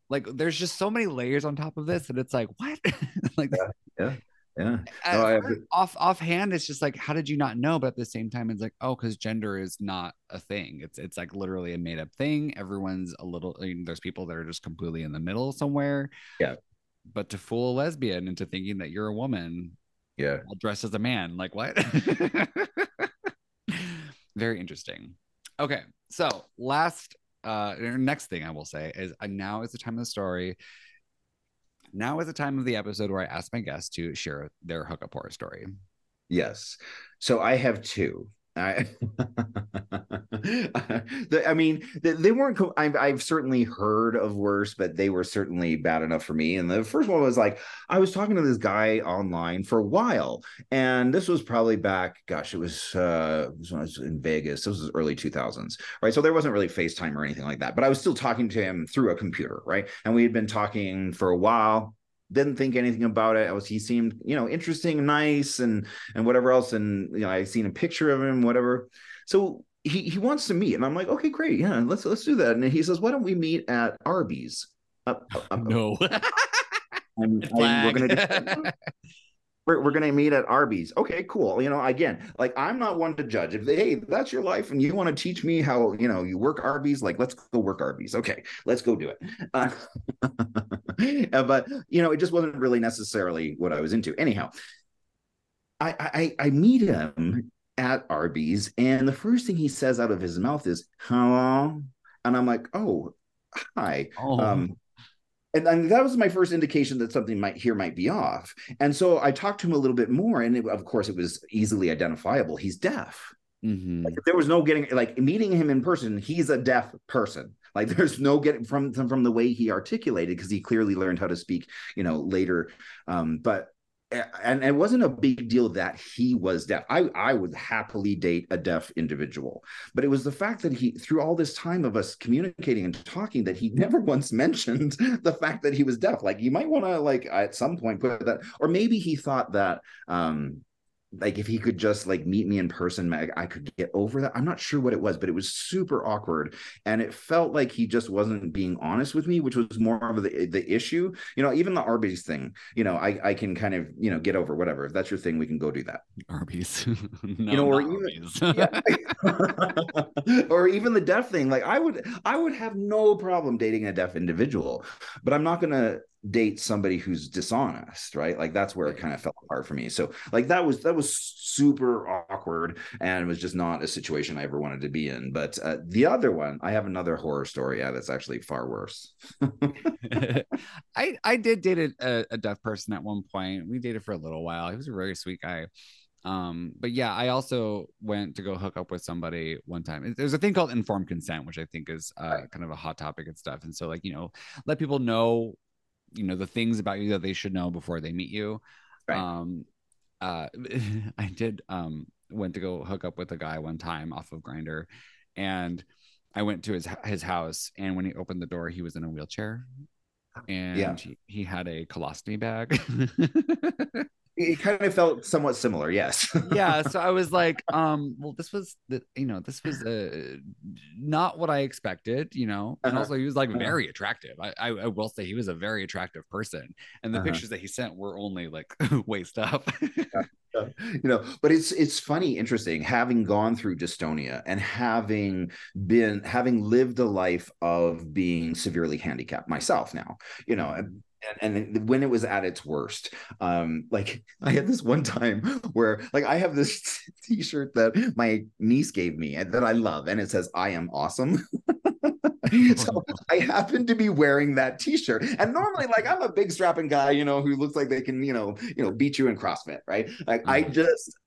like there's just so many layers on top of this that it's like what like yeah, yeah yeah. No, I, off offhand it's just like how did you not know? But at the same time it's like oh because gender is not a thing. It's it's like literally a made-up thing. Everyone's a little I mean, there's people that are just completely in the middle somewhere. Yeah. But to fool a lesbian into thinking that you're a woman yeah. dressed as a man like what? Very interesting. Okay so last uh next thing i will say is uh, now is the time of the story now is the time of the episode where I ask my guests to share their hookup horror story. Yes. So I have two. I, I mean, they weren't. I've, I've certainly heard of worse, but they were certainly bad enough for me. And the first one was like, I was talking to this guy online for a while, and this was probably back. Gosh, it was, uh, it was when I was in Vegas. This was early two thousands, right? So there wasn't really FaceTime or anything like that, but I was still talking to him through a computer, right? And we had been talking for a while didn't think anything about it. I was he seemed, you know, interesting, nice, and and whatever else. And you know, I seen a picture of him, whatever. So he he wants to meet, and I'm like, okay, great, yeah, let's let's do that. And he says, why don't we meet at Arby's? Uh, uh, uh no. and, we're gonna we're, we're gonna meet at Arby's. Okay, cool. You know, again, like I'm not one to judge. If they, hey, that's your life, and you want to teach me how you know you work Arby's, like let's go work Arby's. Okay, let's go do it. Uh, but you know, it just wasn't really necessarily what I was into. Anyhow, I I, I meet him at Arby's, and the first thing he says out of his mouth is "Hello," and I'm like, "Oh, hi." Oh. Um, and, and, that was my first indication that something might here might be off. And so I talked to him a little bit more, and it, of course, it was easily identifiable. He's deaf. Mm-hmm. Like, there was no getting like meeting him in person. He's a deaf person. Like there's no getting from from the way he articulated because he clearly learned how to speak, you know, later. Um, but and it wasn't a big deal that he was deaf. I, I would happily date a deaf individual, but it was the fact that he, through all this time of us communicating and talking, that he never once mentioned the fact that he was deaf. Like you might want to like at some point put that, or maybe he thought that um, like if he could just like meet me in person Meg, i could get over that. I'm not sure what it was but it was super awkward. And it felt like he just wasn't being honest with me which was more of the the issue. You know even the arby's thing you know i i can kind of you know get over whatever. If that's your thing we can go do that. Arby's. No, you know or even, or even the deaf thing. Like i would i would have no problem dating a deaf individual but i'm not going to date somebody who's dishonest right? Like that's where it kind of fell apart for me. So like that was that was super awkward and it was just not a situation i ever wanted to be in. But uh, the other one i have another horror story. Yeah that's actually far worse. I i did date a, a deaf person at one point. We dated for a little while. He was a very sweet guy. Um but yeah i also went to go hook up with somebody one time. There's a thing called informed consent which i think is uh, kind of a hot topic and stuff. And so like you know let people know you know the things about you that they should know before they meet you. Right. Um, uh, I did um went to go hook up with a guy one time off of Grindr and I went to his his house, and when he opened the door, he was in a wheelchair, and Yeah. he, he had a colostomy bag. It kind of felt somewhat similar, yes. yeah so i was like um well this was the you know this was uh not what i expected you know and Uh-huh. also he was like Uh-huh. very attractive I, I i will say he was a very attractive person and the Uh-huh. pictures that he sent were only like waist up you know but it's it's funny interesting having gone through dystonia and having been having lived a life of being severely handicapped myself now you know and and when it was at its worst um like i had this one time where like i have this t-shirt that my niece gave me and that i love and it says i am awesome so I happen to be wearing that T-shirt, and normally, like, I'm a big strapping guy, you know, who looks like they can, you know, you know, beat you in CrossFit, right? Like, I Mhm. just,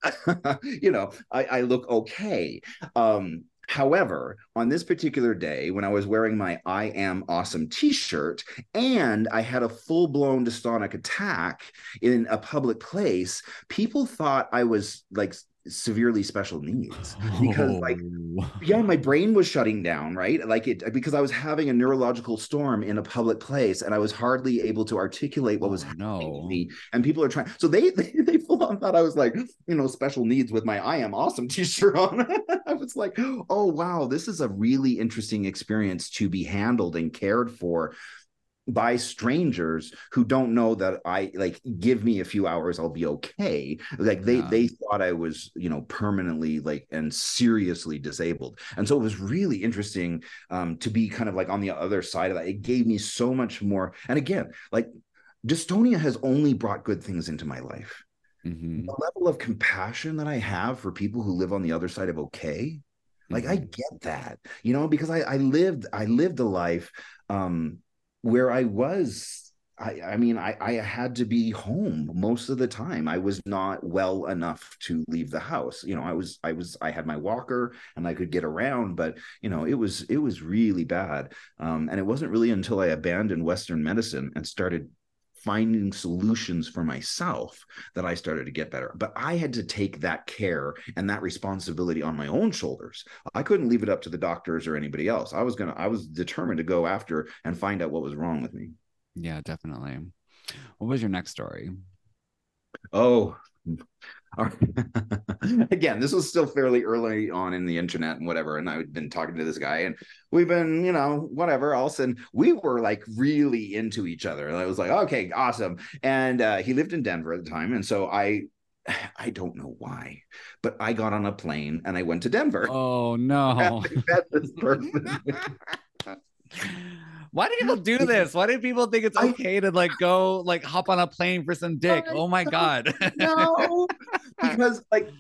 you know, I, I look okay. Um, However, on this particular day, when I was wearing my I Am Awesome t shirt and I had a full blown dystonic attack in a public place, people thought I was like severely special needs because, like, Oh. yeah my brain was shutting down right like it because i was having a neurological storm in a public place and i was hardly able to articulate what was Oh, happening no me and people are trying so they they, they on thought i was like you know special needs with my i am awesome t-shirt on. I was like oh wow this is a really interesting experience to be handled and cared for by strangers who don't know that I like give me a few hours I'll be okay. Like they Yeah. they thought I was you know permanently like and seriously disabled. And so it was really interesting um to be kind of like on the other side of that. It gave me so much more. And again like dystonia has only brought good things into my life Mhm. the level of compassion that I have for people who live on the other side of okay like I Mhm. get that, you know, because I, I lived I lived a life um where I was I, I mean I, I had to be home most of the time. I was not well enough to leave the house. You know, I was I was I had my walker and I could get around, but you know, it was it was really bad. Um, and it wasn't really until I abandoned Western medicine and started finding solutions for myself that I started to get better. But I had to take that care and that responsibility on my own shoulders. I couldn't leave it up to the doctors or anybody else. I was going to I was determined to go after and find out what was wrong with me. yeah definitely what was your next story Oh. Again, this was still fairly early on in the internet and whatever. And I'd been talking to this guy, and we've been, you know, whatever. All of a sudden, we were like really into each other. And I was like, okay, awesome. And uh, he lived in Denver at the time, and so I, I don't know why, but I got on a plane and I went to Denver. oh no I met this person. Why do people do this? Why do people think it's okay to like go like hop on a plane for some dick? Oh my god. no, because like,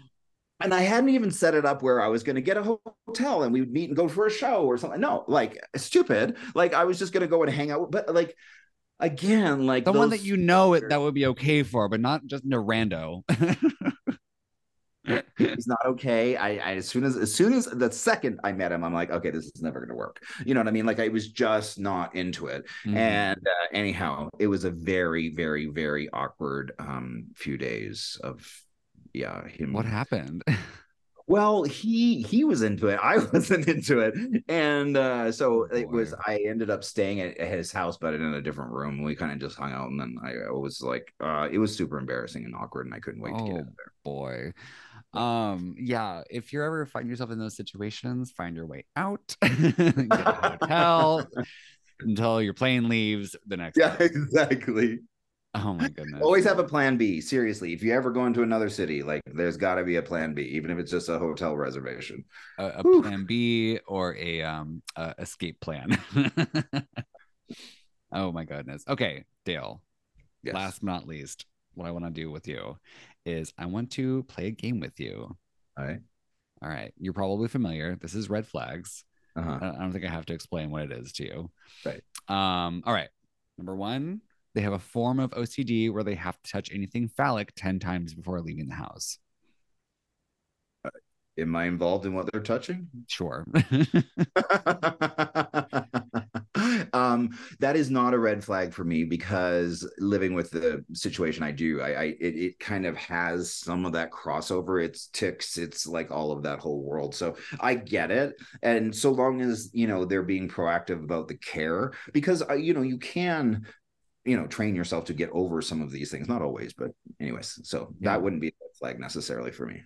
and I hadn't even set it up where I was going to get a hotel and we would meet and go for a show or something. No, like stupid. Like I was just going to go and hang out. But like again, like the one that you know it that would be okay for, but not just a rando. he's not okay. I, I as soon as as soon as the second I met him, I'm like, okay, this is never going to work. You know what I mean? Like I was just not into it. Mhm. And uh, anyhow, it was a very, very, very awkward um few days of yeah him what happened? Well, he he was into it. I wasn't into it, and uh, so Oh, it was. I ended up staying at, his house, but in a different room. We kind of just hung out, and then I, was like, uh, it was super embarrassing and awkward, and I couldn't wait to get Oh. out of there. Boy. Um, yeah, if you're ever find yourself in those situations, find your way out, get a hotel until your plane leaves the next Yeah, day. exactly. Oh my goodness. Always have a plan B. Seriously, if you ever go into another city, like there's got to be a plan B, even if it's just a hotel reservation. a, a plan B or a um a escape plan. oh my goodness. Okay, Dale. Yes. Last but not least, what I want to do with you is I want to play a game with you. All right. All right. You're probably familiar. This is red flags. Uh-huh. I don't think I have to explain what it is to you. Right. Um, all right. Number one, they have a form of OCD where they have to touch anything phallic 10 times before leaving the house. Am I involved in what they're touching? Sure. um, that is not a red flag for me because living with the situation I do, I, I it, it kind of has some of that crossover. It's ticks, it's like all of that whole world. So I get it, and so long as you know they're being proactive about the care, because uh, you know you can you know train yourself to get over some of these things not always but anyways so yeah. that wouldn't be a flag necessarily for me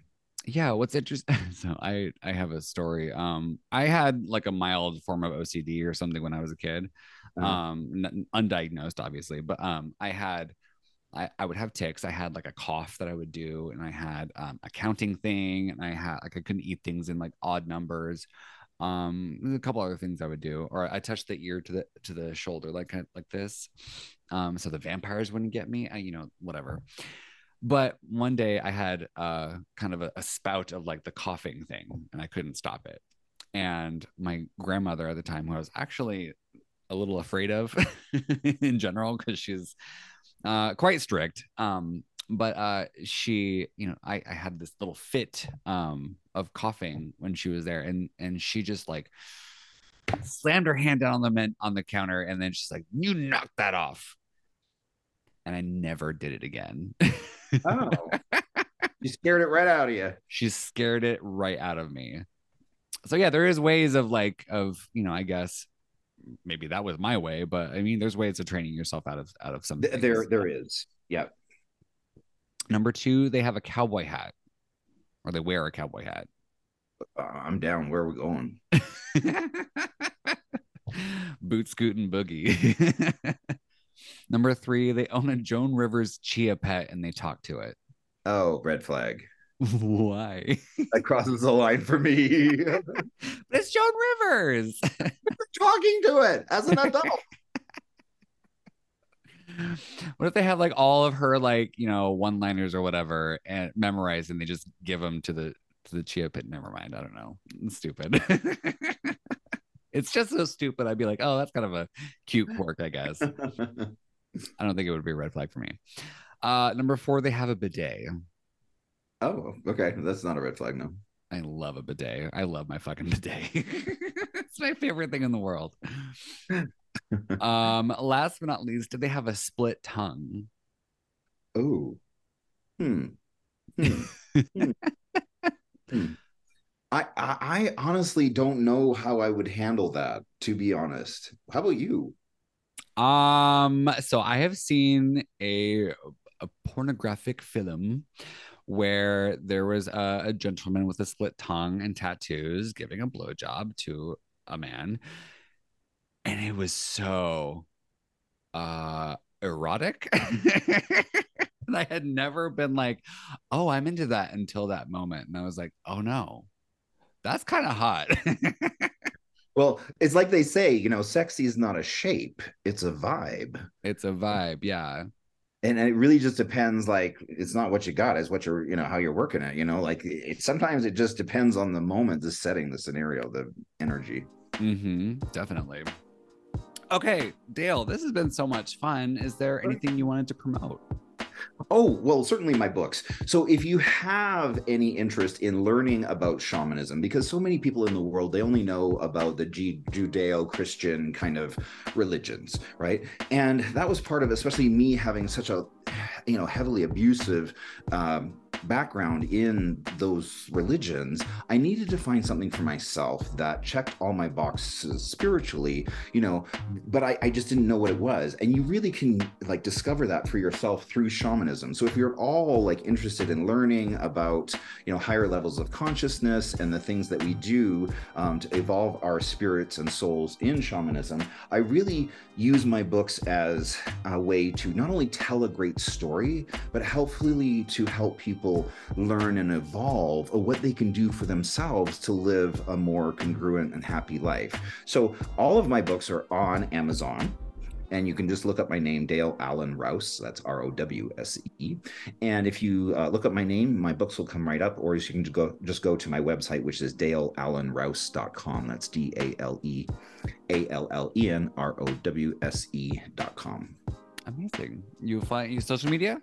yeah what's interesting so i i have a story um i had like a mild form of ocd or something when i was a kid uh-huh. um undiagnosed obviously but um i had I, I would have ticks. I had like a cough that I would do, and I had um, a counting thing, and I had like I couldn't eat things in like odd numbers. Um, a couple other things I would do, or I touched the ear to the to the shoulder like like this, um, so the vampires wouldn't get me. I, you know, whatever. But one day I had uh, kind of a, a spout of like the coughing thing, and I couldn't stop it. And my grandmother at the time, who I was actually a little afraid of in general, because she's uh, quite strict. Um, but uh, she, you know, I, I had this little fit um, of coughing when she was there, and and she just like slammed her hand down on the men, on the counter, and then she's like, "You knock that off." and I never did it again. oh, you scared it right out of you. She scared it right out of me. So yeah, there is ways of like of you know I guess maybe that was my way, but I mean there's ways of training yourself out of out of some. There there is. Yeah. Number two, they have a cowboy hat, or they wear a cowboy hat. Uh, I'm down. Where are we going? Boot scooting boogie. Number three, they own a Joan Rivers chia pet and they talk to it. Oh, red flag. Why? that crosses the line for me. but it's Joan Rivers. talking to it as an adult. what if they have like all of her like you know one liners or whatever and memorized and they just give them to the to the chia pet never mind i don't know it's stupid it's just so stupid i'd be like oh that's kind of a cute quirk i guess I don't think it would be a red flag for me. Uh, number four, they have a bidet. Oh, okay. That's not a red flag, no. I love a bidet. I love my fucking bidet. it's my favorite thing in the world. um, last but not least, did they have a split tongue? Oh. Hmm. Hmm. hmm. hmm. I, I I honestly don't know how I would handle that, to be honest. How about you? Um, so I have seen a a pornographic film where there was a, a gentleman with a split tongue and tattoos giving a blowjob to a man, and it was so uh erotic. and I had never been like, oh, I'm into that until that moment. And I was like, oh no, that's kind of hot. Well, it's like they say, you know, sexy is not a shape, it's a vibe. It's a vibe, yeah. And it really just depends, like, it's not what you got, it's what you're, you know, how you're working it, you know, like it, sometimes it just depends on the moment, the setting, the scenario, the energy. Mm-hmm, definitely. Okay, Dale, this has been so much fun. Is there anything you wanted to promote? Oh, well, certainly my books. So if you have any interest in learning about shamanism, because so many people in the world, they only know about the Judeo Christian kind of religions, right? And that was part of, especially me having such a, you know, heavily abusive um, background in those religions, I needed to find something for myself that checked all my boxes spiritually, you know, but I, I just didn't know what it was. And you really can like discover that for yourself through shamanism. So if you're all like interested in learning about, you know, higher levels of consciousness and the things that we do um, to evolve our spirits and souls in shamanism, I really use my books as a way to not only tell a great story, but helpfully to help people learn and evolve what they can do for themselves to live a more congruent and happy life. So all of my books are on Amazon and you can just look up my name, Dale Allen Rowse. That's R O W S E. And if you uh, look up my name, my books will come right up, or you can just go just go to my website, which is daleallenrowse.com. That's D A L E A L L E N R O W S E.com. Amazing. You find you social media?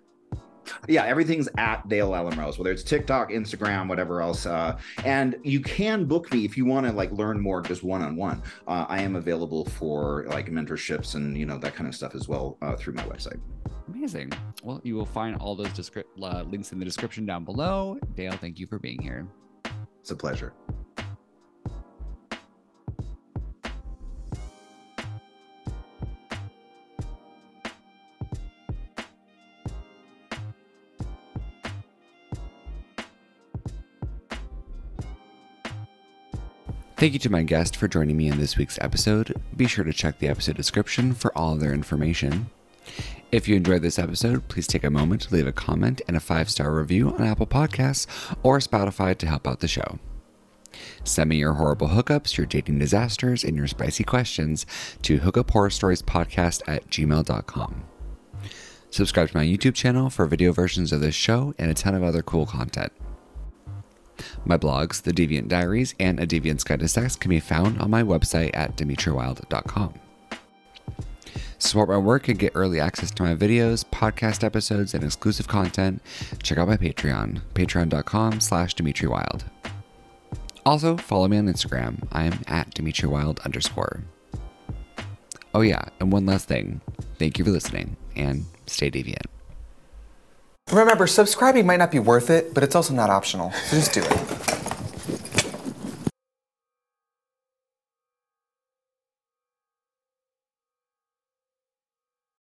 Yeah, everything's at Dale Allen Rowse, whether it's TikTok, Instagram, whatever else. Uh, and you can book me if you want to like learn more just one on one. I am available for like mentorships and you know that kind of stuff as well uh, through my website. Amazing. Well, you will find all those descri- uh, links in the description down below. Dale, thank you for being here. It's a pleasure. Thank you to my guest for joining me in this week's episode. Be sure to check the episode description for all their information. If you enjoyed this episode, please take a moment to leave a comment and a five star review on Apple Podcasts or Spotify to help out the show. Send me your horrible hookups, your dating disasters, and your spicy questions to hookuphorrorstoriespodcast at gmail.com. Subscribe to my YouTube channel for video versions of this show and a ton of other cool content. My blogs, The Deviant Diaries and A Deviant's Guide to Sex, can be found on my website at demitriwylde.com. Support my work and get early access to my videos, podcast episodes, and exclusive content. Check out my Patreon, patreon.com slash demitriwylde. Also, follow me on Instagram. I am at demitriwylde underscore. Oh yeah, and one last thing. Thank you for listening, and stay deviant. Remember, subscribing might not be worth it, but it's also not optional. So just do it.